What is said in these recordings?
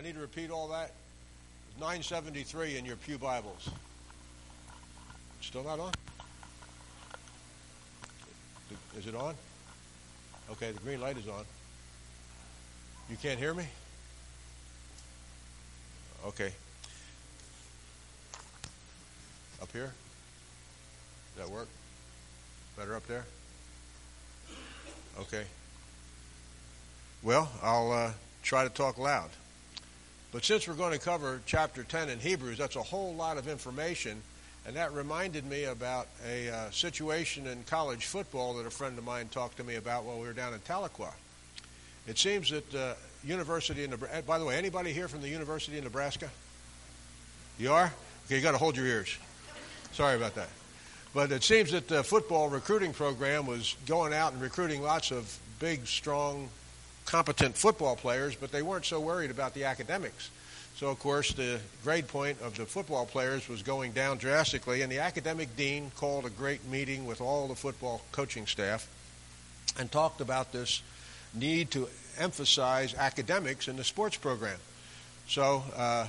I need to repeat all that? 973 in your Pew Bibles. Still not on? Is it on? Okay, the green light is on. You can't hear me? Okay. Up here? Does that work? Better up there? Okay. Well, I'll uh, try to talk loud. But since we're going to cover chapter 10 in Hebrews, that's a whole lot of information. And that reminded me about a uh, situation in college football that a friend of mine talked to me about while we were down in Tahlequah. It seems that uh, University of Nebraska, by the way, anybody here from the University of Nebraska? You are? Okay, you got to hold your ears. Sorry about that. But it seems that the football recruiting program was going out and recruiting lots of big, strong, competent football players, but they weren't so worried about the academics. So, of course, the grade point of the football players was going down drastically, and the academic dean called a great meeting with all the football coaching staff and talked about this need to emphasize academics in the sports program. So, uh,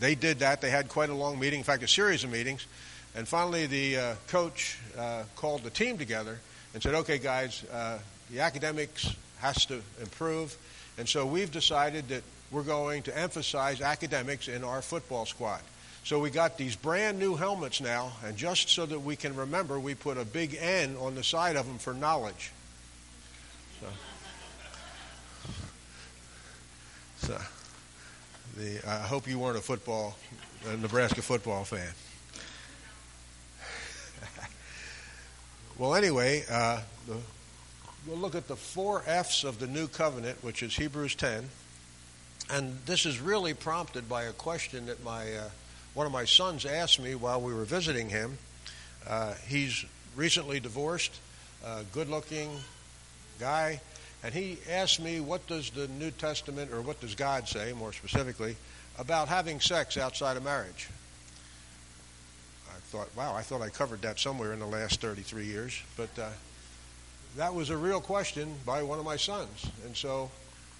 they did that. They had quite a long meeting, in fact, a series of meetings. And finally, the uh, coach uh, called the team together and said, okay, guys, uh, the academics has to improve. And so we've decided that we're going to emphasize academics in our football squad. So we got these brand new helmets now, and just so that we can remember, we put a big N on the side of them for knowledge. So, so the, I hope you weren't a football, a Nebraska football fan. well, anyway, uh, the, we'll look at the four F's of the new covenant, which is Hebrews 10. And this is really prompted by a question that my uh, one of my sons asked me while we were visiting him. Uh, he's recently divorced, a good-looking guy, and he asked me, "What does the New Testament, or what does God say, more specifically, about having sex outside of marriage?" I thought, "Wow, I thought I covered that somewhere in the last 33 years," but uh, that was a real question by one of my sons, and so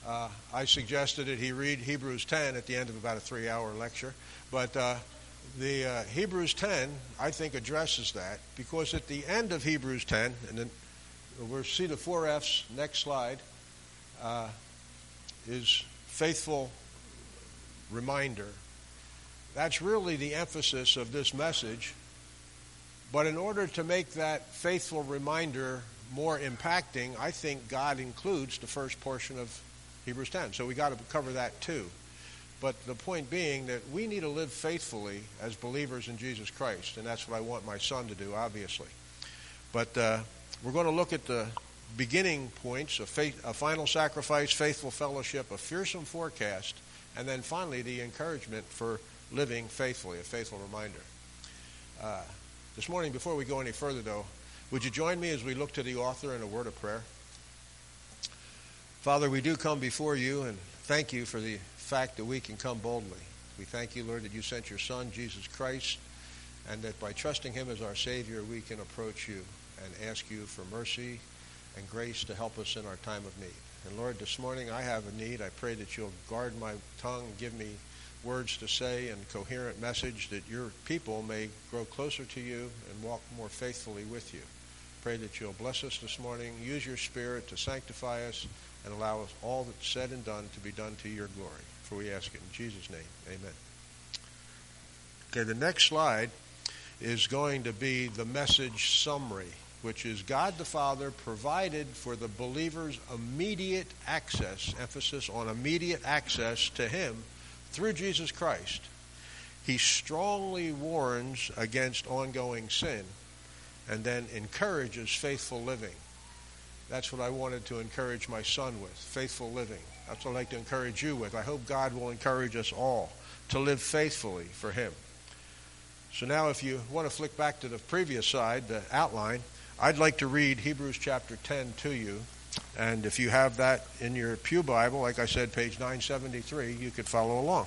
uh, I suggested that he read Hebrews 10 at the end of about a three-hour lecture. But uh, the uh, Hebrews 10, I think, addresses that because at the end of Hebrews 10, and then we'll see the four F's. Next slide uh, is faithful reminder. That's really the emphasis of this message. But in order to make that faithful reminder more impacting, I think God includes the first portion of Hebrews 10. So we got to cover that too. But the point being that we need to live faithfully as believers in Jesus Christ, and that's what I want my son to do, obviously. But uh, we're going to look at the beginning points of faith, a final sacrifice, faithful fellowship, a fearsome forecast, and then finally the encouragement for living faithfully, a faithful reminder. Uh, this morning, before we go any further, though, would you join me as we look to the author in a word of prayer? Father, we do come before you and thank you for the fact that we can come boldly. We thank you, Lord, that you sent your Son, Jesus Christ, and that by trusting him as our Savior, we can approach you and ask you for mercy and grace to help us in our time of need. And Lord, this morning I have a need. I pray that you'll guard my tongue, give me words to say and coherent message that your people may grow closer to you and walk more faithfully with you. Pray that you'll bless us this morning, use your Spirit to sanctify us, and allow us all that's said and done to be done to your glory. For we ask it in Jesus' name. Amen. Okay, the next slide is going to be the message summary, which is God the Father provided for the believer's immediate access, emphasis on immediate access to Him through Jesus Christ. He strongly warns against ongoing sin and then encourages faithful living. That's what I wanted to encourage my son with faithful living. That's what I'd like to encourage you with. I hope God will encourage us all to live faithfully for Him. So now, if you want to flick back to the previous side, the outline, I'd like to read Hebrews chapter 10 to you. And if you have that in your Pew Bible, like I said, page 973, you could follow along.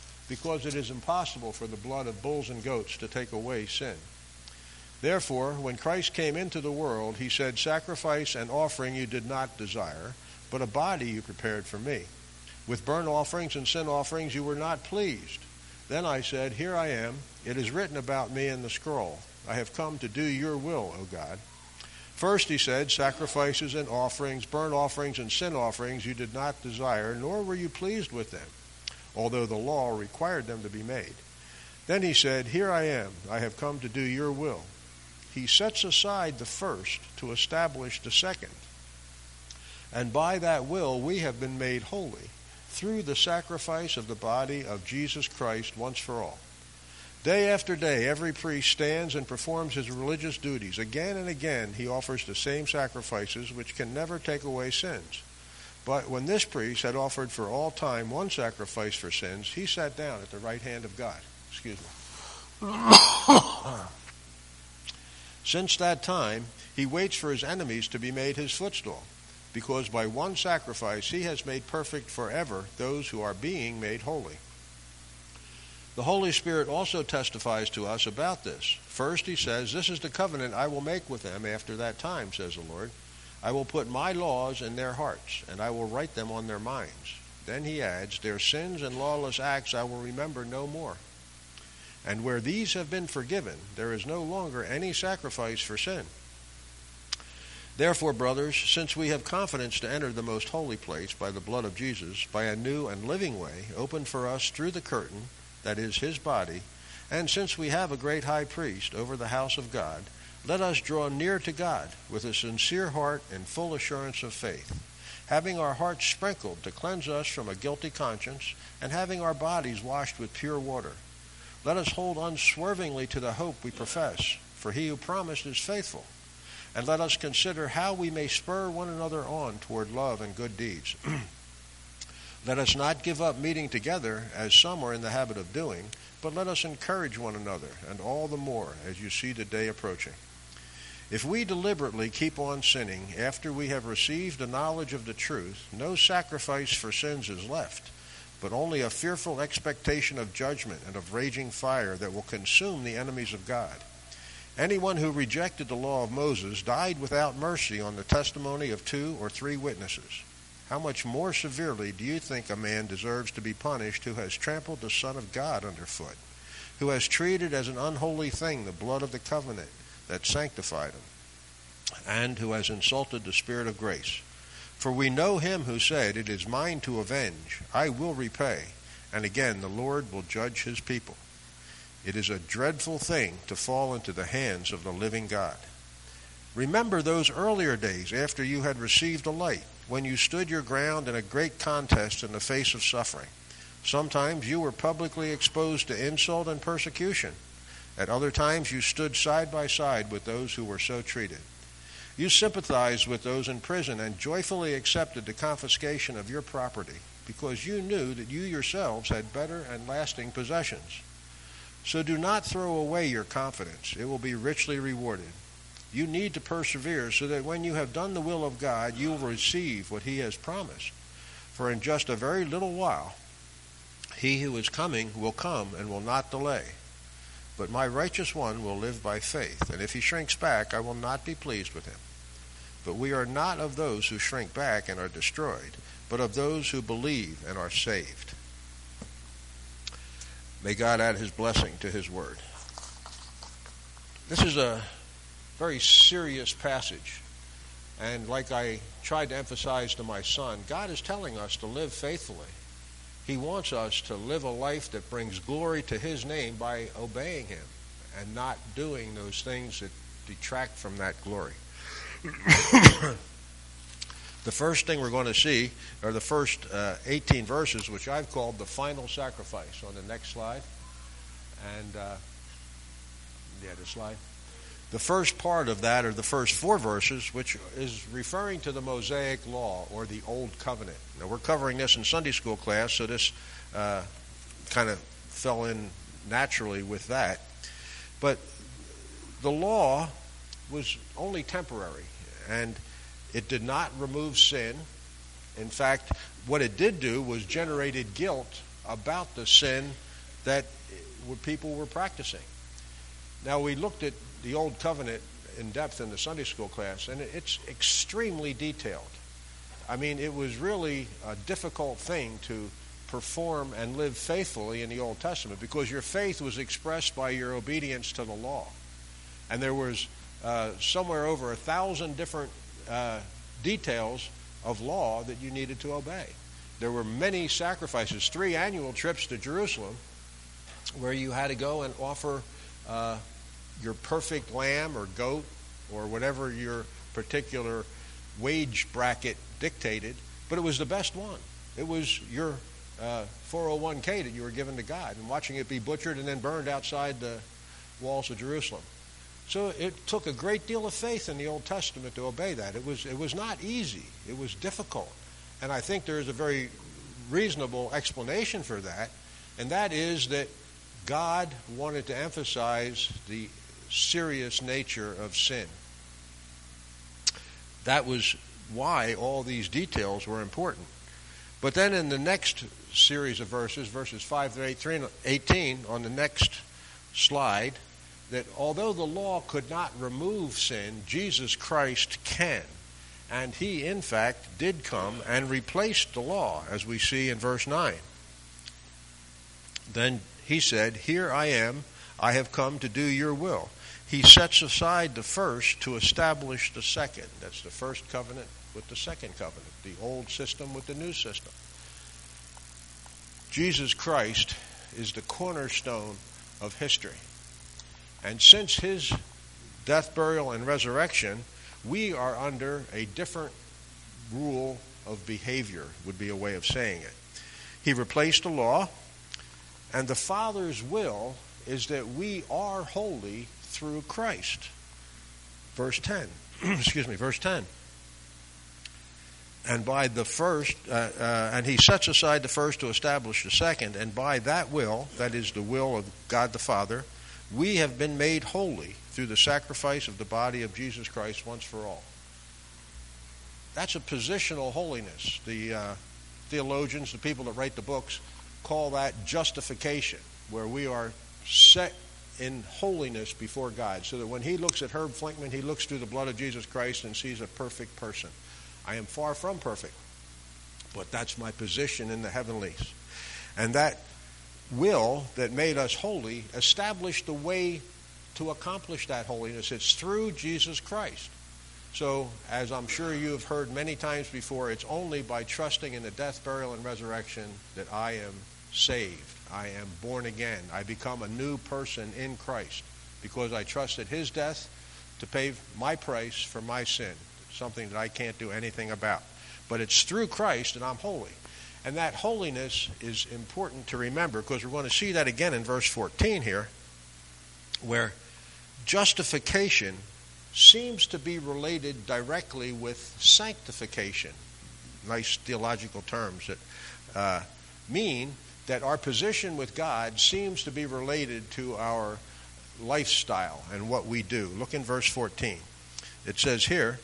because it is impossible for the blood of bulls and goats to take away sin. Therefore, when Christ came into the world, he said, Sacrifice and offering you did not desire, but a body you prepared for me. With burnt offerings and sin offerings you were not pleased. Then I said, Here I am. It is written about me in the scroll. I have come to do your will, O God. First, he said, Sacrifices and offerings, burnt offerings and sin offerings you did not desire, nor were you pleased with them, although the law required them to be made. Then he said, Here I am. I have come to do your will he sets aside the first to establish the second. And by that will, we have been made holy through the sacrifice of the body of Jesus Christ once for all. Day after day, every priest stands and performs his religious duties. Again and again, he offers the same sacrifices which can never take away sins. But when this priest had offered for all time one sacrifice for sins, he sat down at the right hand of God. Excuse me. Since that time, he waits for his enemies to be made his footstool, because by one sacrifice he has made perfect forever those who are being made holy. The Holy Spirit also testifies to us about this. First, he says, This is the covenant I will make with them after that time, says the Lord. I will put my laws in their hearts, and I will write them on their minds. Then he adds, Their sins and lawless acts I will remember no more. And where these have been forgiven, there is no longer any sacrifice for sin. Therefore, brothers, since we have confidence to enter the most holy place by the blood of Jesus, by a new and living way opened for us through the curtain, that is, his body, and since we have a great high priest over the house of God, let us draw near to God with a sincere heart and full assurance of faith, having our hearts sprinkled to cleanse us from a guilty conscience, and having our bodies washed with pure water. Let us hold unswervingly to the hope we profess, for he who promised is faithful. And let us consider how we may spur one another on toward love and good deeds. let us not give up meeting together, as some are in the habit of doing, but let us encourage one another, and all the more as you see the day approaching. If we deliberately keep on sinning after we have received the knowledge of the truth, no sacrifice for sins is left but only a fearful expectation of judgment and of raging fire that will consume the enemies of God. Anyone who rejected the law of Moses died without mercy on the testimony of two or three witnesses. How much more severely do you think a man deserves to be punished who has trampled the Son of God underfoot, who has treated as an unholy thing the blood of the covenant that sanctified him, and who has insulted the Spirit of grace? For we know him who said, It is mine to avenge, I will repay. And again, the Lord will judge his people. It is a dreadful thing to fall into the hands of the living God. Remember those earlier days after you had received the light, when you stood your ground in a great contest in the face of suffering. Sometimes you were publicly exposed to insult and persecution. At other times you stood side by side with those who were so treated. You sympathized with those in prison and joyfully accepted the confiscation of your property because you knew that you yourselves had better and lasting possessions. So do not throw away your confidence, it will be richly rewarded. You need to persevere so that when you have done the will of God, you will receive what He has promised. For in just a very little while, He who is coming will come and will not delay. But my righteous one will live by faith, and if he shrinks back, I will not be pleased with him. But we are not of those who shrink back and are destroyed, but of those who believe and are saved. May God add his blessing to his word. This is a very serious passage. And like I tried to emphasize to my son, God is telling us to live faithfully. He wants us to live a life that brings glory to His name by obeying Him and not doing those things that detract from that glory. the first thing we're going to see are the first uh, 18 verses, which I've called the final sacrifice on the next slide. And, uh, yeah, the slide. The first part of that, or the first four verses, which is referring to the Mosaic Law or the Old Covenant. Now, we're covering this in Sunday school class, so this uh, kind of fell in naturally with that. But the law was only temporary, and it did not remove sin. In fact, what it did do was generated guilt about the sin that people were practicing. Now, we looked at the Old Covenant in depth in the Sunday school class, and it's extremely detailed. I mean, it was really a difficult thing to perform and live faithfully in the Old Testament because your faith was expressed by your obedience to the law. And there was uh, somewhere over a thousand different uh, details of law that you needed to obey. There were many sacrifices, three annual trips to Jerusalem where you had to go and offer uh, your perfect lamb or goat or whatever your particular wage bracket dictated, but it was the best one. It was your uh, 401k that you were given to God and watching it be butchered and then burned outside the walls of Jerusalem. So it took a great deal of faith in the Old Testament to obey that. It was, it was not easy, it was difficult. And I think there is a very reasonable explanation for that, and that is that God wanted to emphasize the serious nature of sin. That was why all these details were important. But then in the next series of verses, verses 5 through 18, on the next slide, that although the law could not remove sin, Jesus Christ can. And he, in fact, did come and replaced the law, as we see in verse 9. Then he said, Here I am, I have come to do your will. He sets aside the first to establish the second. That's the first covenant with the second covenant, the old system with the new system. Jesus Christ is the cornerstone of history. And since his death, burial, and resurrection, we are under a different rule of behavior, would be a way of saying it. He replaced the law, and the Father's will is that we are holy through Christ. Verse 10. Excuse me, verse 10. And by the first, uh, uh, and he sets aside the first to establish the second, and by that will, that is the will of God the Father, we have been made holy through the sacrifice of the body of Jesus Christ once for all. That's a positional holiness. The uh, theologians, the people that write the books, call that justification, where we are set in holiness before God, so that when he looks at Herb Flinkman, he looks through the blood of Jesus Christ and sees a perfect person. I am far from perfect, but that's my position in the heavenlies. And that will that made us holy established the way to accomplish that holiness. It's through Jesus Christ. So, as I'm sure you have heard many times before, it's only by trusting in the death, burial, and resurrection that I am saved. I am born again. I become a new person in Christ because I trusted his death to pay my price for my sin, something that I can't do anything about. But it's through Christ that I'm holy. And that holiness is important to remember because we're going to see that again in verse 14 here, where justification seems to be related directly with sanctification. Nice theological terms that uh, mean that our position with God seems to be related to our lifestyle and what we do. Look in verse 14. It says here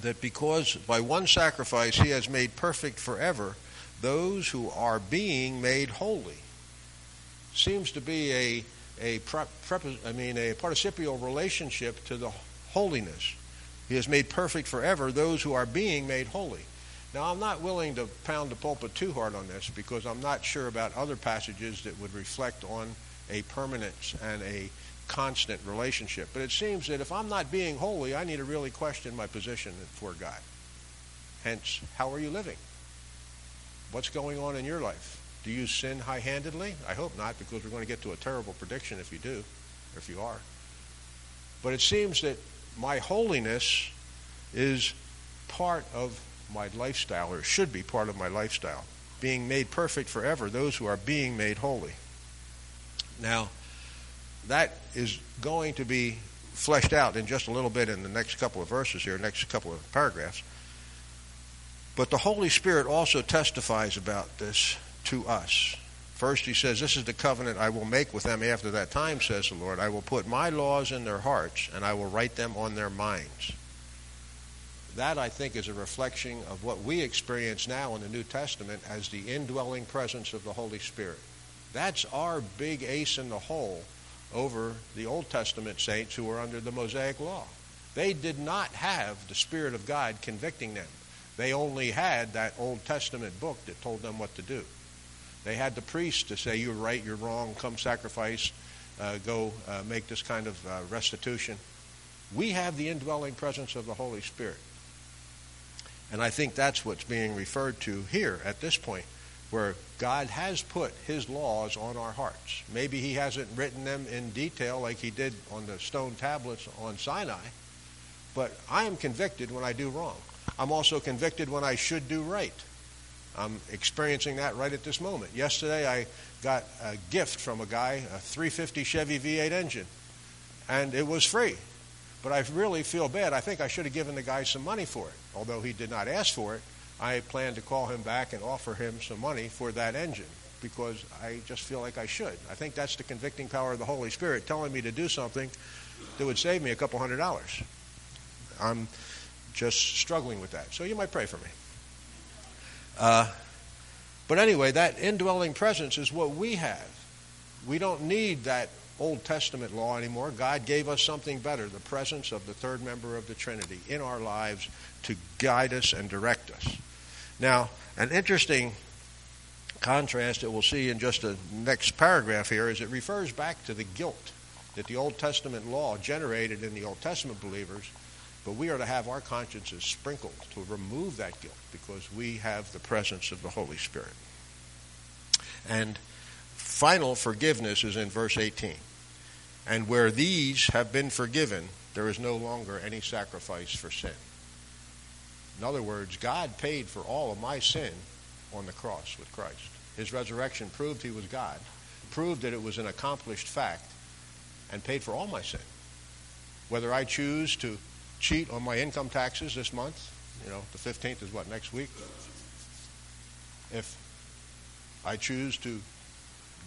that because by one sacrifice he has made perfect forever those who are being made holy. Seems to be a a I mean a participial relationship to the holiness. He has made perfect forever those who are being made holy. Now, I'm not willing to pound the pulpit too hard on this because I'm not sure about other passages that would reflect on a permanence and a constant relationship. But it seems that if I'm not being holy, I need to really question my position before God. Hence, how are you living? What's going on in your life? Do you sin high handedly? I hope not, because we're going to get to a terrible prediction if you do, or if you are. But it seems that my holiness is part of my lifestyle, or should be part of my lifestyle. Being made perfect forever, those who are being made holy. Now, that is going to be fleshed out in just a little bit in the next couple of verses here, next couple of paragraphs. But the Holy Spirit also testifies about this to us. First, he says, This is the covenant I will make with them after that time, says the Lord. I will put my laws in their hearts, and I will write them on their minds. That, I think, is a reflection of what we experience now in the New Testament as the indwelling presence of the Holy Spirit. That's our big ace in the hole over the Old Testament saints who were under the Mosaic Law. They did not have the Spirit of God convicting them. They only had that Old Testament book that told them what to do. They had the priest to say, You're right, you're wrong, come sacrifice, uh, go uh, make this kind of uh, restitution. We have the indwelling presence of the Holy Spirit. And I think that's what's being referred to here at this point, where God has put his laws on our hearts. Maybe he hasn't written them in detail like he did on the stone tablets on Sinai, but I am convicted when I do wrong. I'm also convicted when I should do right. I'm experiencing that right at this moment. Yesterday, I got a gift from a guy, a 350 Chevy V8 engine, and it was free. But I really feel bad. I think I should have given the guy some money for it. Although he did not ask for it, I plan to call him back and offer him some money for that engine because I just feel like I should. I think that's the convicting power of the Holy Spirit telling me to do something that would save me a couple hundred dollars. I'm just struggling with that. So you might pray for me. Uh, but anyway, that indwelling presence is what we have. We don't need that Old Testament law anymore. God gave us something better the presence of the third member of the Trinity in our lives to guide us and direct us. Now, an interesting contrast that we'll see in just the next paragraph here is it refers back to the guilt that the Old Testament law generated in the Old Testament believers but we are to have our consciences sprinkled to remove that guilt because we have the presence of the Holy Spirit. And final forgiveness is in verse 18. And where these have been forgiven, there is no longer any sacrifice for sin. In other words, God paid for all of my sin on the cross with Christ. His resurrection proved he was God, proved that it was an accomplished fact, and paid for all my sin. Whether I choose to cheat on my income taxes this month. You know, the 15th is what, next week? If I choose to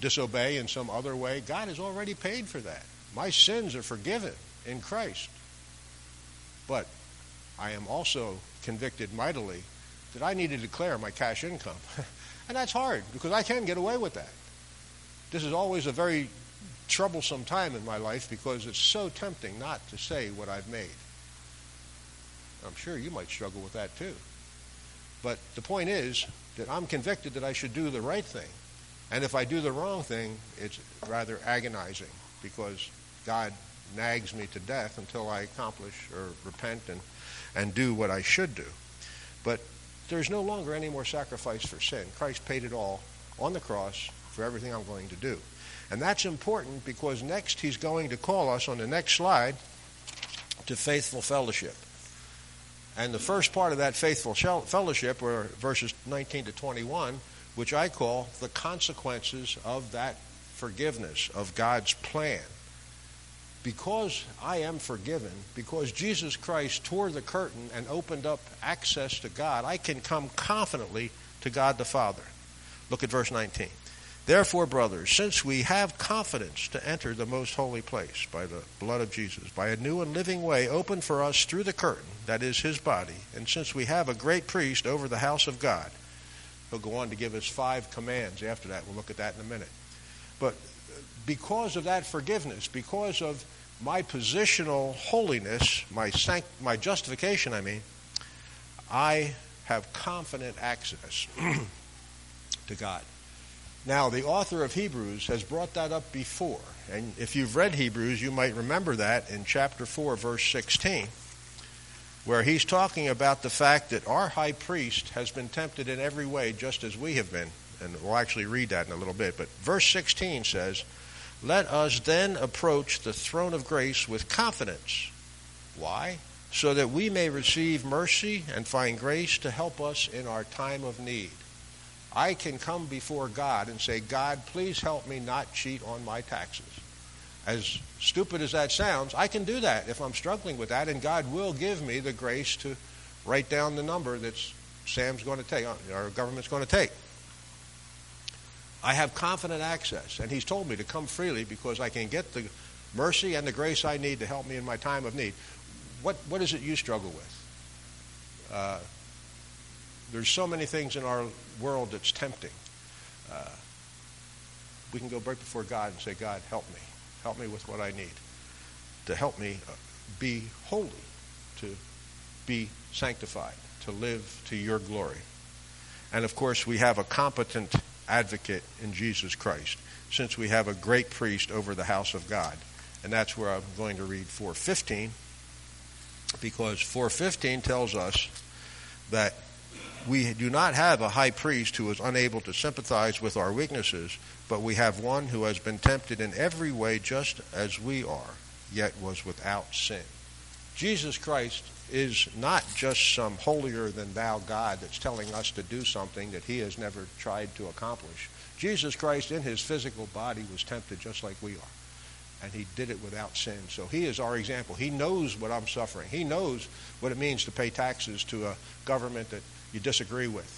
disobey in some other way, God has already paid for that. My sins are forgiven in Christ. But I am also convicted mightily that I need to declare my cash income. and that's hard because I can get away with that. This is always a very troublesome time in my life because it's so tempting not to say what I've made. I'm sure you might struggle with that too. But the point is that I'm convicted that I should do the right thing. And if I do the wrong thing, it's rather agonizing because God nags me to death until I accomplish or repent and, and do what I should do. But there's no longer any more sacrifice for sin. Christ paid it all on the cross for everything I'm going to do. And that's important because next he's going to call us on the next slide to faithful fellowship. And the first part of that faithful fellowship were verses 19 to 21, which I call the consequences of that forgiveness, of God's plan. Because I am forgiven, because Jesus Christ tore the curtain and opened up access to God, I can come confidently to God the Father. Look at verse 19. Therefore, brothers, since we have confidence to enter the most holy place by the blood of Jesus, by a new and living way opened for us through the curtain, that is his body, and since we have a great priest over the house of God, he'll go on to give us five commands after that. We'll look at that in a minute. But because of that forgiveness, because of my positional holiness, my, sanct- my justification, I mean, I have confident access to God. Now, the author of Hebrews has brought that up before. And if you've read Hebrews, you might remember that in chapter 4, verse 16, where he's talking about the fact that our high priest has been tempted in every way just as we have been. And we'll actually read that in a little bit. But verse 16 says, Let us then approach the throne of grace with confidence. Why? So that we may receive mercy and find grace to help us in our time of need. I can come before God and say, God, please help me not cheat on my taxes. As stupid as that sounds, I can do that if I'm struggling with that, and God will give me the grace to write down the number that Sam's going to take, uh, our government's going to take. I have confident access, and He's told me to come freely because I can get the mercy and the grace I need to help me in my time of need. What, what is it you struggle with? Uh, there's so many things in our world that's tempting. Uh, we can go right before God and say, God, help me. Help me with what I need to help me uh, be holy, to be sanctified, to live to your glory. And of course, we have a competent advocate in Jesus Christ, since we have a great priest over the house of God. And that's where I'm going to read 415, because 415 tells us that we do not have a high priest who is unable to sympathize with our weaknesses, but we have one who has been tempted in every way just as we are, yet was without sin. Jesus Christ is not just some holier than thou God that's telling us to do something that he has never tried to accomplish. Jesus Christ in his physical body was tempted just like we are. And he did it without sin. So he is our example. He knows what I'm suffering. He knows what it means to pay taxes to a government that you disagree with.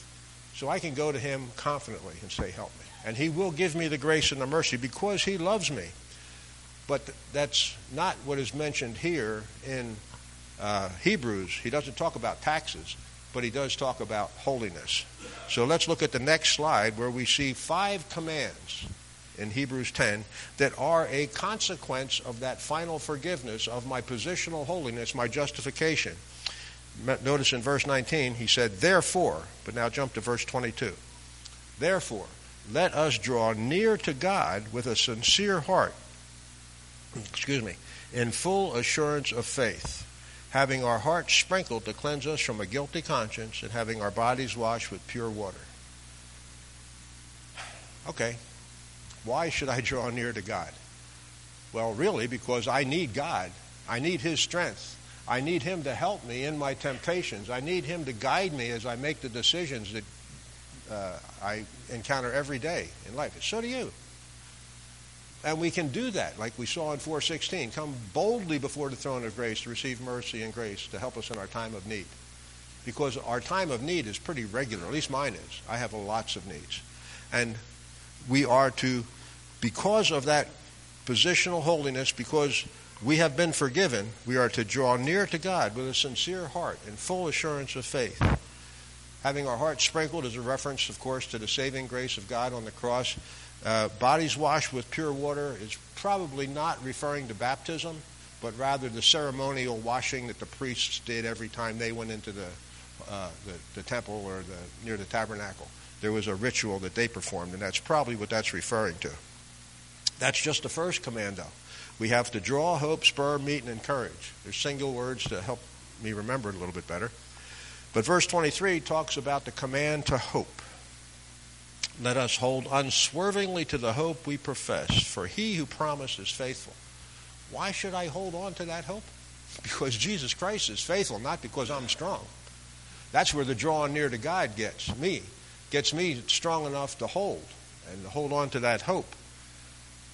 So I can go to him confidently and say, Help me. And he will give me the grace and the mercy because he loves me. But that's not what is mentioned here in uh, Hebrews. He doesn't talk about taxes, but he does talk about holiness. So let's look at the next slide where we see five commands in Hebrews 10 that are a consequence of that final forgiveness of my positional holiness, my justification. Notice in verse 19, he said, Therefore, but now jump to verse 22. Therefore, let us draw near to God with a sincere heart, excuse me, in full assurance of faith, having our hearts sprinkled to cleanse us from a guilty conscience, and having our bodies washed with pure water. Okay, why should I draw near to God? Well, really, because I need God. I need His strength. I need Him to help me in my temptations. I need Him to guide me as I make the decisions that uh, I encounter every day in life. So do you. And we can do that, like we saw in 416. Come boldly before the throne of grace to receive mercy and grace to help us in our time of need. Because our time of need is pretty regular, at least mine is. I have lots of needs. And we are to, because of that positional holiness, because we have been forgiven, we are to draw near to God with a sincere heart and full assurance of faith. Having our hearts sprinkled is a reference, of course, to the saving grace of God on the cross. Uh, bodies washed with pure water is probably not referring to baptism, but rather the ceremonial washing that the priests did every time they went into the, uh, the, the, temple or the, near the tabernacle. There was a ritual that they performed, and that's probably what that's referring to. That's just the first command, though. We have to draw, hope, spur, meet, and encourage. There's single words to help me remember it a little bit better. But verse 23 talks about the command to hope. Let us hold unswervingly to the hope we profess, for he who promised is faithful. Why should I hold on to that hope? Because Jesus Christ is faithful, not because I'm strong. That's where the drawing near to God gets me, gets me strong enough to hold and hold on to that hope.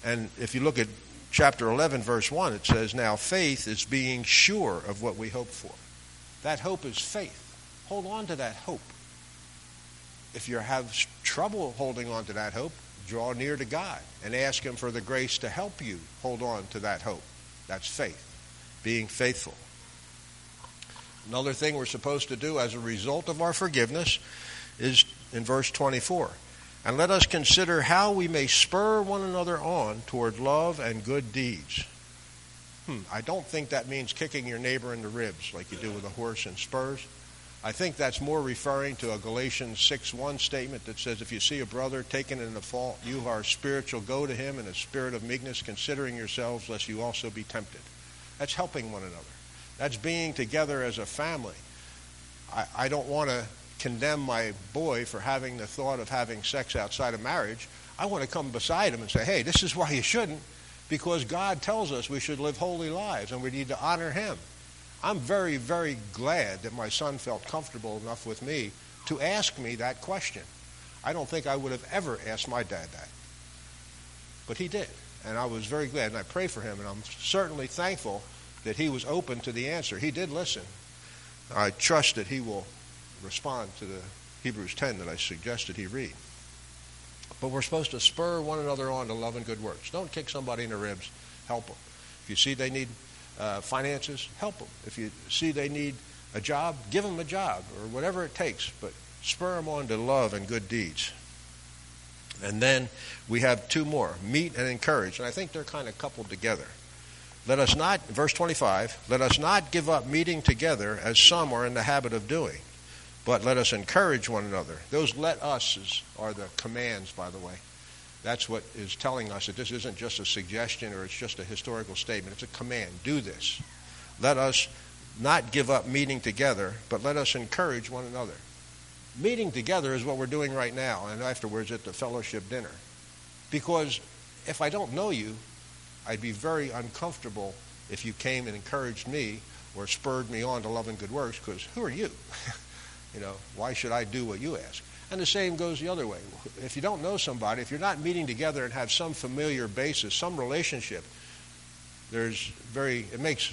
And if you look at chapter 11, verse 1, it says, Now faith is being sure of what we hope for. That hope is faith. Hold on to that hope. If you have trouble holding on to that hope, draw near to God and ask Him for the grace to help you hold on to that hope. That's faith, being faithful. Another thing we're supposed to do as a result of our forgiveness is in verse 24. And let us consider how we may spur one another on toward love and good deeds. Hmm, I don't think that means kicking your neighbor in the ribs like you do with a horse and spurs. I think that's more referring to a Galatians 6 1 statement that says, If you see a brother taken in a fault, you are spiritual, go to him in a spirit of meekness, considering yourselves, lest you also be tempted. That's helping one another. That's being together as a family. I, I don't want to condemn my boy for having the thought of having sex outside of marriage. I want to come beside him and say, Hey, this is why you shouldn't, because God tells us we should live holy lives and we need to honor him. I'm very, very glad that my son felt comfortable enough with me to ask me that question. I don't think I would have ever asked my dad that. But he did. And I was very glad, and I pray for him, and I'm certainly thankful that he was open to the answer. He did listen. I trust that he will respond to the Hebrews 10 that I suggested he read. But we're supposed to spur one another on to love and good works. Don't kick somebody in the ribs. Help them. If you see they need uh, finances, help them. If you see they need a job, give them a job or whatever it takes. But spur them on to love and good deeds. And then we have two more meet and encourage. And I think they're kind of coupled together. Let us not, verse 25, let us not give up meeting together as some are in the habit of doing, but let us encourage one another. Those let us are the commands, by the way. That's what is telling us that this isn't just a suggestion or it's just a historical statement. It's a command. Do this. Let us not give up meeting together, but let us encourage one another. Meeting together is what we're doing right now, and afterwards at the fellowship dinner. Because if I don't know you, I'd be very uncomfortable if you came and encouraged me or spurred me on to love and good works, because who are you? you know, why should I do what you ask? And the same goes the other way. If you don't know somebody, if you're not meeting together and have some familiar basis, some relationship, there's very, it makes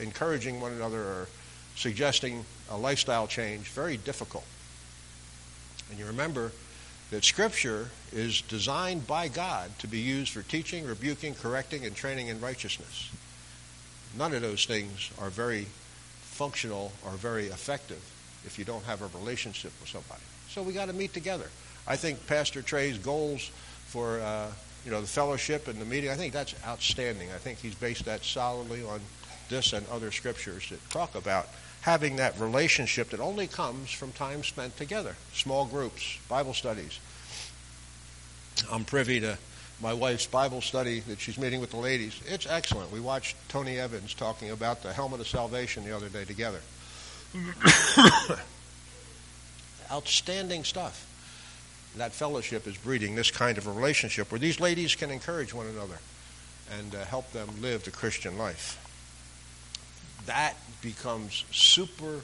encouraging one another or suggesting a lifestyle change very difficult. And you remember that Scripture is designed by God to be used for teaching, rebuking, correcting, and training in righteousness. None of those things are very functional or very effective if you don't have a relationship with somebody. So we got to meet together. I think Pastor Trey's goals for uh, you know the fellowship and the meeting. I think that's outstanding. I think he's based that solidly on this and other scriptures that talk about having that relationship that only comes from time spent together. Small groups, Bible studies. I'm privy to my wife's Bible study that she's meeting with the ladies. It's excellent. We watched Tony Evans talking about the helmet of salvation the other day together. Outstanding stuff. That fellowship is breeding this kind of a relationship where these ladies can encourage one another and uh, help them live the Christian life. That becomes super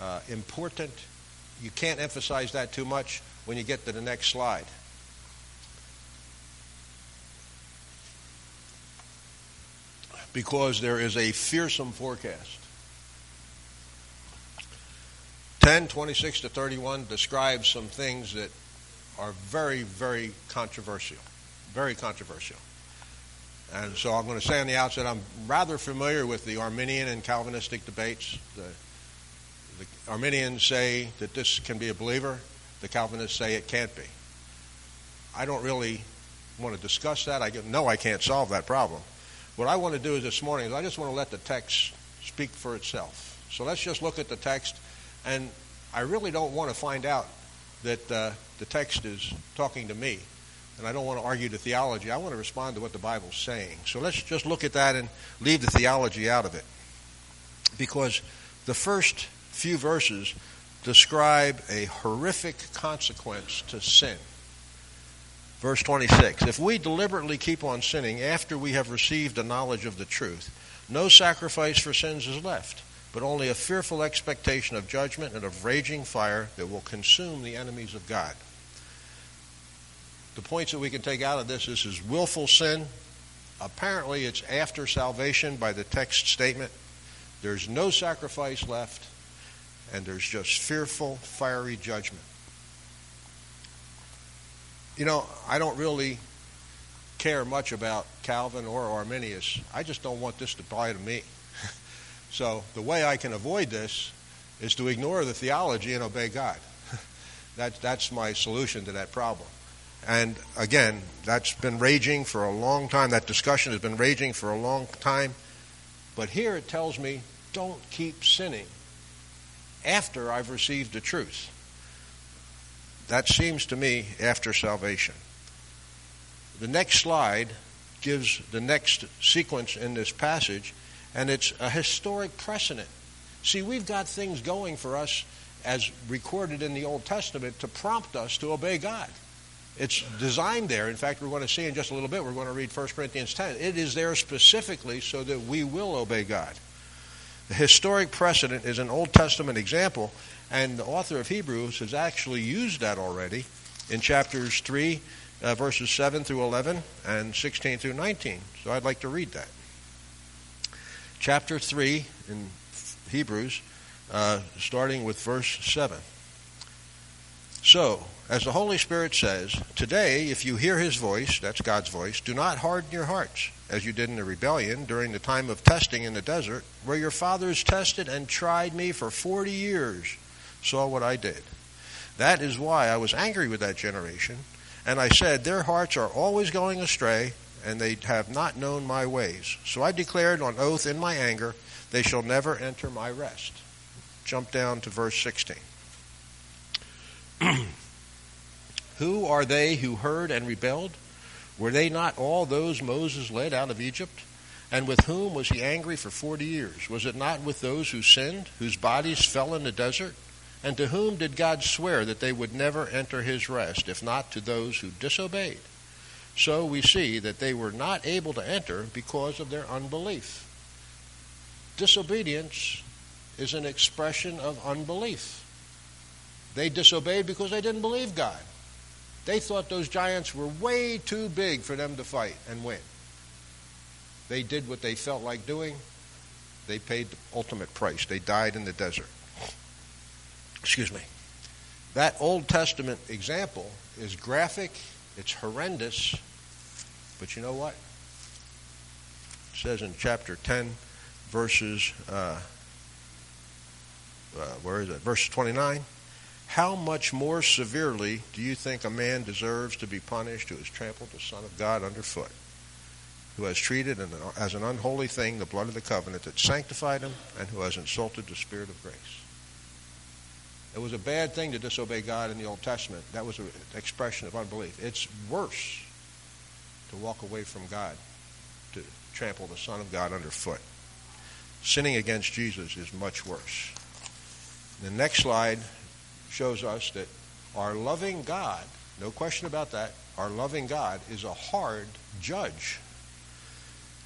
uh, important. You can't emphasize that too much when you get to the next slide. Because there is a fearsome forecast. 10, 26 to 31 describes some things that are very, very controversial. Very controversial. And so I'm going to say on the outset, I'm rather familiar with the Arminian and Calvinistic debates. The, the Arminians say that this can be a believer. The Calvinists say it can't be. I don't really want to discuss that. I I can't solve that problem. What I want to do is this morning is I just want to let the text speak for itself. So let's just look at the text, and I really don't want to find out that uh, the text is talking to me and I don't want to argue the theology. I want to respond to what the Bible's saying. So let's just look at that and leave the theology out of it. Because the first few verses describe a horrific consequence to sin. Verse 26 If we deliberately keep on sinning after we have received a knowledge of the truth, no sacrifice for sins is left, but only a fearful expectation of judgment and of raging fire that will consume the enemies of God the points that we can take out of this is, is willful sin. Apparently, it's after salvation by the text statement. There's no sacrifice left, and there's just fearful, fiery judgment. You know, I don't really care much about Calvin or Arminius. I just don't want this to apply to me. So the way I can avoid this is to ignore the theology and obey God. that, that's my solution to that problem. And again, that's been raging for a long time. That discussion has been raging for a long time. But here it tells me don't keep sinning after I've received the truth. That seems to me after salvation. The next slide gives the next sequence in this passage, and it's a historic precedent. See, we've got things going for us as recorded in the Old Testament to prompt us to obey God. It's designed there. In fact, we're going to see in just a little bit, we're going to read 1 Corinthians 10. It is there specifically so that we will obey God. The historic precedent is an Old Testament example, and the author of Hebrews has actually used that already in chapters 3 uh, verses 7 through 11 and 16 through 19. So I'd like to read that. Chapter 3 in Hebrews, uh, starting with verse 7. So, as the Holy Spirit says, Today, if you hear his voice, that's God's voice, do not harden your hearts, as you did in the rebellion during the time of testing in the desert, where your fathers tested and tried me for 40 years, saw what I did. That is why I was angry with that generation and I said, Their hearts are always going astray, and they have not known my ways. So I declared on oath in my anger, They shall never enter my rest. Jump down to verse 16. who are they who heard and rebelled? Were they not all those Moses led out of Egypt? And with whom was he angry for forty years? Was it not with those who sinned, whose bodies fell in the desert? And to whom did God swear that they would never enter his rest, if not to those who disobeyed? So we see that they were not able to enter because of their unbelief. Disobedience is an expression of unbelief. They disobeyed because they didn't believe God. They thought those giants were way too big for them to fight and win. They did what they felt like doing. They paid the ultimate price. They died in the desert. Excuse me. That Old Testament example is graphic, it's horrendous, but you know what? It says in chapter 10, verses, uh, uh, where is it? Verse 29. How much more severely do you think a man deserves to be punished who has trampled the Son of God underfoot, who has treated as an unholy thing the blood of the covenant that sanctified him, and who has insulted the Spirit of grace? It was a bad thing to disobey God in the Old Testament. That was an expression of unbelief. It's worse to walk away from God, to trample the Son of God underfoot. Sinning against Jesus is much worse. The next slide shows us that our loving God, no question about that, our loving God is a hard judge.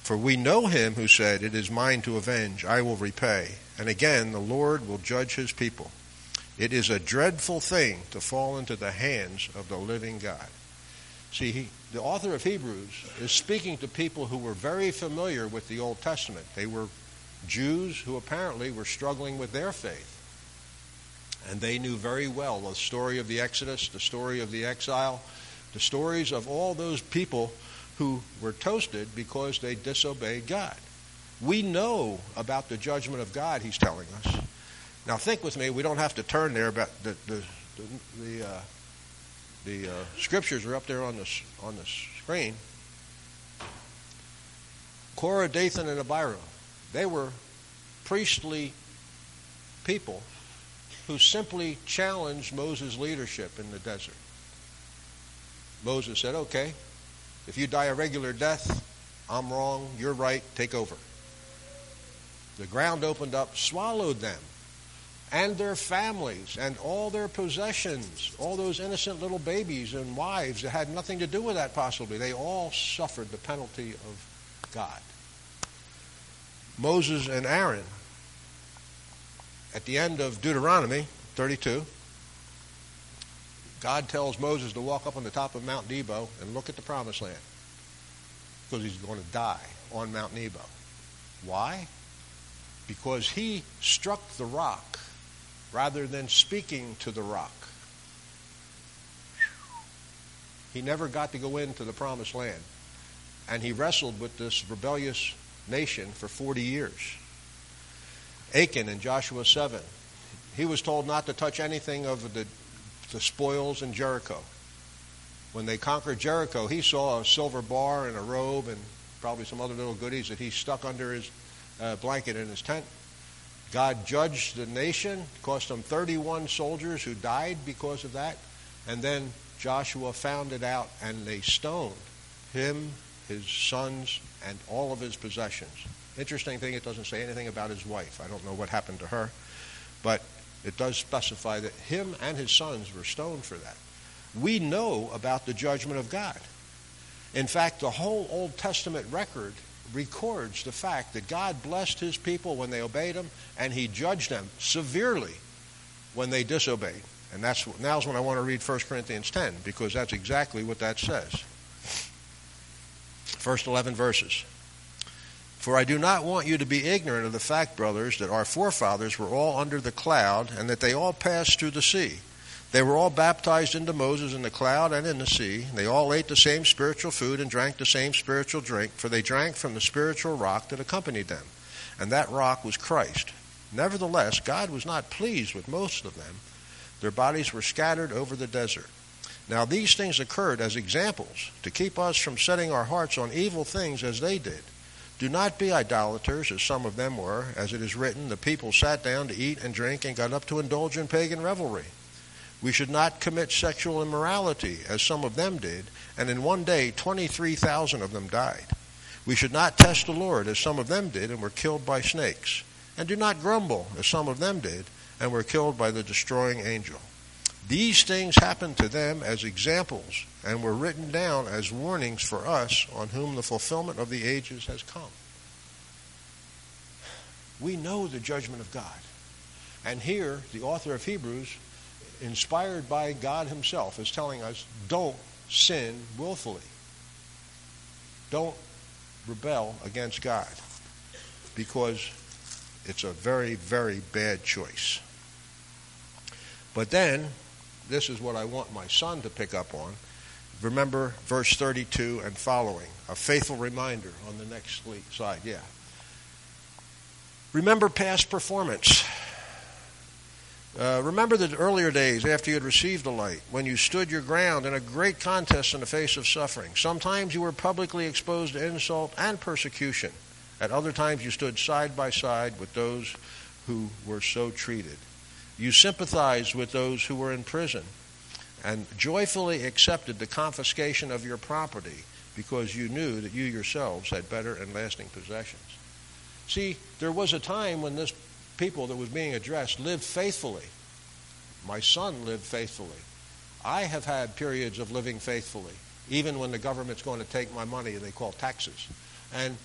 For we know him who said, It is mine to avenge, I will repay. And again, the Lord will judge his people. It is a dreadful thing to fall into the hands of the living God. See, he, the author of Hebrews is speaking to people who were very familiar with the Old Testament. They were Jews who apparently were struggling with their faith. And they knew very well the story of the Exodus, the story of the exile, the stories of all those people who were toasted because they disobeyed God. We know about the judgment of God, he's telling us. Now think with me. We don't have to turn there, but the the the, the, uh, the uh, scriptures are up there on the on the screen. Korah, Dathan, and Abiram, they were priestly people who simply challenged Moses' leadership in the desert. Moses said, "Okay, if you die a regular death, I'm wrong. You're right. Take over." The ground opened up, swallowed them and their families and all their possessions, all those innocent little babies and wives that had nothing to do with that possibly. They all suffered the penalty of God. Moses and Aaron, at the end of Deuteronomy 32, God tells Moses to walk up on the top of Mount Nebo and look at the promised land because he's going to die on Mount Nebo. Why? Because he struck the rock rather than speaking to the rock. He never got to go into the promised land. And he wrestled with this rebellious nation for 40 years. Achan in Joshua 7, he was told not to touch anything of the, the spoils in Jericho. When they conquered Jericho, he saw a silver bar and a robe and probably some other little goodies that he stuck under his uh, blanket in his tent. God judged the nation, cost them 31 soldiers who died because of that. And then Joshua found it out and they stoned him, his sons, and all of his possessions. Interesting thing, it doesn't say anything about his wife. I don't know what happened to her. But it does specify that him and his sons were stoned for that. We know about the judgment of God. In fact, the whole Old Testament record records the fact that God blessed his people when they obeyed him, and he judged them severely when they disobeyed. And that's now's when I want to read 1 Corinthians 10 because that's exactly what that says. First 11 verses. For I do not want you to be ignorant of the fact, brothers, that our forefathers were all under the cloud, and that they all passed through the sea. They were all baptized into Moses in the cloud and in the sea. They all ate the same spiritual food and drank the same spiritual drink, for they drank from the spiritual rock that accompanied them. And that rock was Christ. Nevertheless, God was not pleased with most of them. Their bodies were scattered over the desert. Now, these things occurred as examples to keep us from setting our hearts on evil things as they did. Do not be idolaters, as some of them were. As it is written, the people sat down to eat and drink and got up to indulge in pagan revelry. We should not commit sexual immorality, as some of them did, and in one day 23,000 of them died. We should not test the Lord, as some of them did, and were killed by snakes. And do not grumble, as some of them did, and were killed by the destroying angel. These things happened to them as examples and were written down as warnings for us on whom the fulfillment of the ages has come. We know the judgment of God. And here, the author of Hebrews, inspired by God Himself, is telling us don't sin willfully. Don't rebel against God because it's a very, very bad choice. But then this is what I want my son to pick up on. Remember verse 32 and following. A faithful reminder on the next slide. Yeah. Remember past performance. Uh, remember the earlier days after you had received the light, when you stood your ground in a great contest in the face of suffering. Sometimes you were publicly exposed to insult and persecution. At other times you stood side by side with those who were so treated. You sympathized with those who were in prison and joyfully accepted the confiscation of your property because you knew that you yourselves had better and lasting possessions. See, there was a time when this people that was being addressed lived faithfully. My son lived faithfully. I have had periods of living faithfully, even when the government's going to take my money they call taxes. And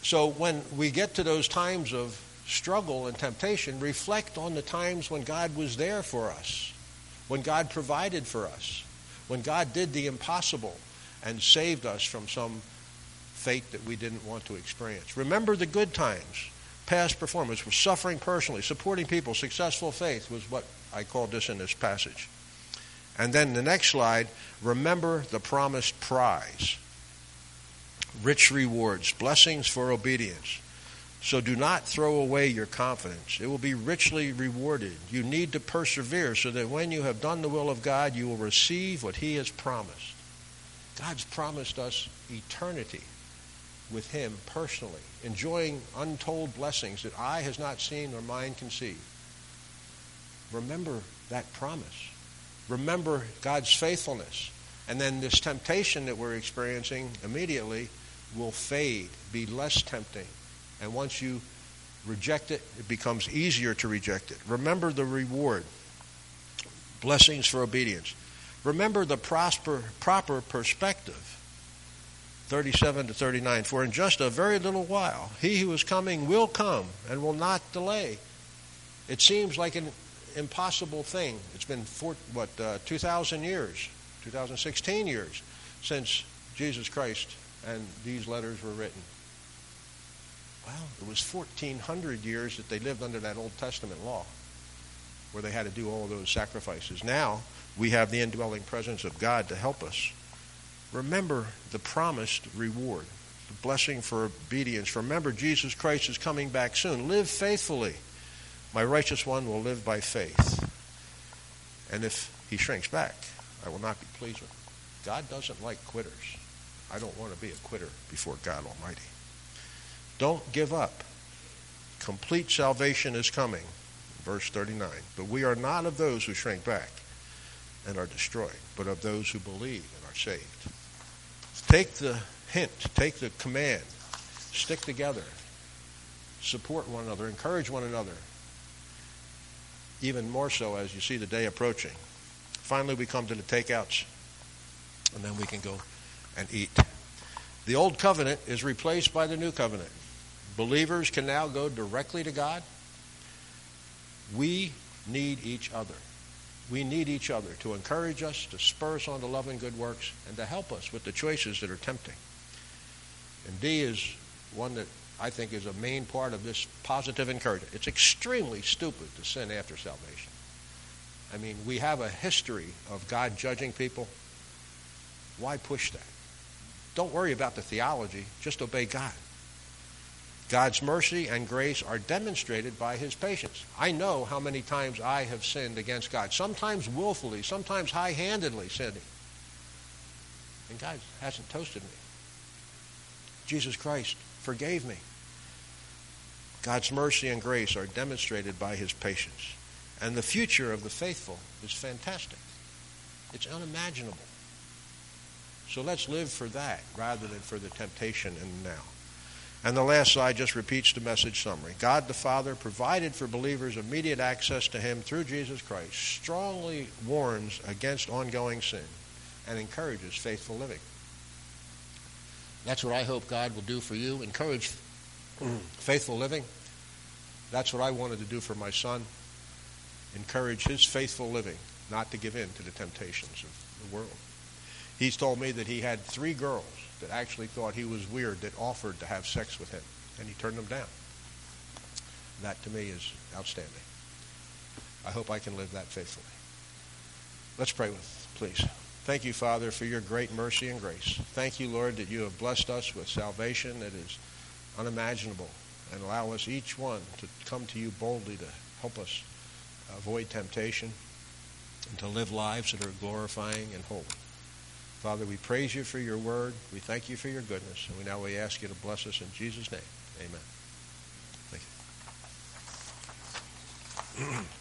so when we get to those times of struggle and temptation, reflect on the times when God was there for us, when God provided for us, when God did the impossible and saved us from some fate that we didn't want to experience. Remember the good times, past performance, was suffering personally, supporting people, successful faith was what I called this in this passage. And then the next slide, remember the promised prize. Rich rewards, blessings for obedience. So do not throw away your confidence. It will be richly rewarded. You need to persevere so that when you have done the will of God, you will receive what He has promised. God's promised us eternity with Him personally, enjoying untold blessings that eye has not seen or mind conceived. Remember that promise. Remember God's faithfulness. And then this temptation that we're experiencing immediately will fade, be less tempting and once you reject it, it becomes easier to reject it. Remember the reward. Blessings for obedience. Remember the prosper, proper perspective. 37 to 39. For in just a very little while, he who is coming will come and will not delay. It seems like an impossible thing. It's been, four, what, uh, 2,000 years, 2016 years since Jesus Christ and these letters were written. Well, it was 1,400 years that they lived under that Old Testament law where they had to do all those sacrifices. Now, we have the indwelling presence of God to help us. Remember the promised reward, the blessing for obedience. Remember, Jesus Christ is coming back soon. Live faithfully. My righteous one will live by faith. And if he shrinks back, I will not be pleased with him. God doesn't like quitters. I don't want to be a quitter before God Almighty. Don't give up. Complete salvation is coming. Verse 39. But we are not of those who shrink back and are destroyed, but of those who believe and are saved. Take the hint, take the command, stick together, support one another, encourage one another, even more so as you see the day approaching. Finally, we come to the takeouts, and then we can go and eat. The old covenant is replaced by the new covenant. Believers can now go directly to God. We need each other. We need each other to encourage us, to spur us on to love and good works, and to help us with the choices that are tempting. And D is one that I think is a main part of this positive encouragement. It's extremely stupid to sin after salvation. I mean, we have a history of God judging people. Why push that? Don't worry about the theology, just obey God. God's mercy and grace are demonstrated by his patience. I know how many times I have sinned against God, sometimes willfully, sometimes high handedly sinning. And God hasn't toasted me. Jesus Christ forgave me. God's mercy and grace are demonstrated by his patience. And the future of the faithful is fantastic. It's unimaginable. So let's live for that rather than for the temptation and now. And the last slide just repeats the message summary. God the Father provided for believers immediate access to Him through Jesus Christ, strongly warns against ongoing sin, and encourages faithful living. That's what I hope God will do for you. Encourage faithful living. That's what I wanted to do for my son. Encourage his faithful living, not to give in to the temptations of the world. He's told me that he had three girls that actually thought he was weird that offered to have sex with him, and he turned them down. That to me is outstanding. I hope I can live that faithfully. Let's pray with, please. Thank you, Father, for your great mercy and grace. Thank you, Lord, that you have blessed us with salvation that is unimaginable and allow us each one to come to you boldly to help us avoid temptation and to live lives that are glorifying and holy. Father, we praise you for your word. We thank you for your goodness. And we now we ask you to bless us in Jesus' name. Amen. Thank you.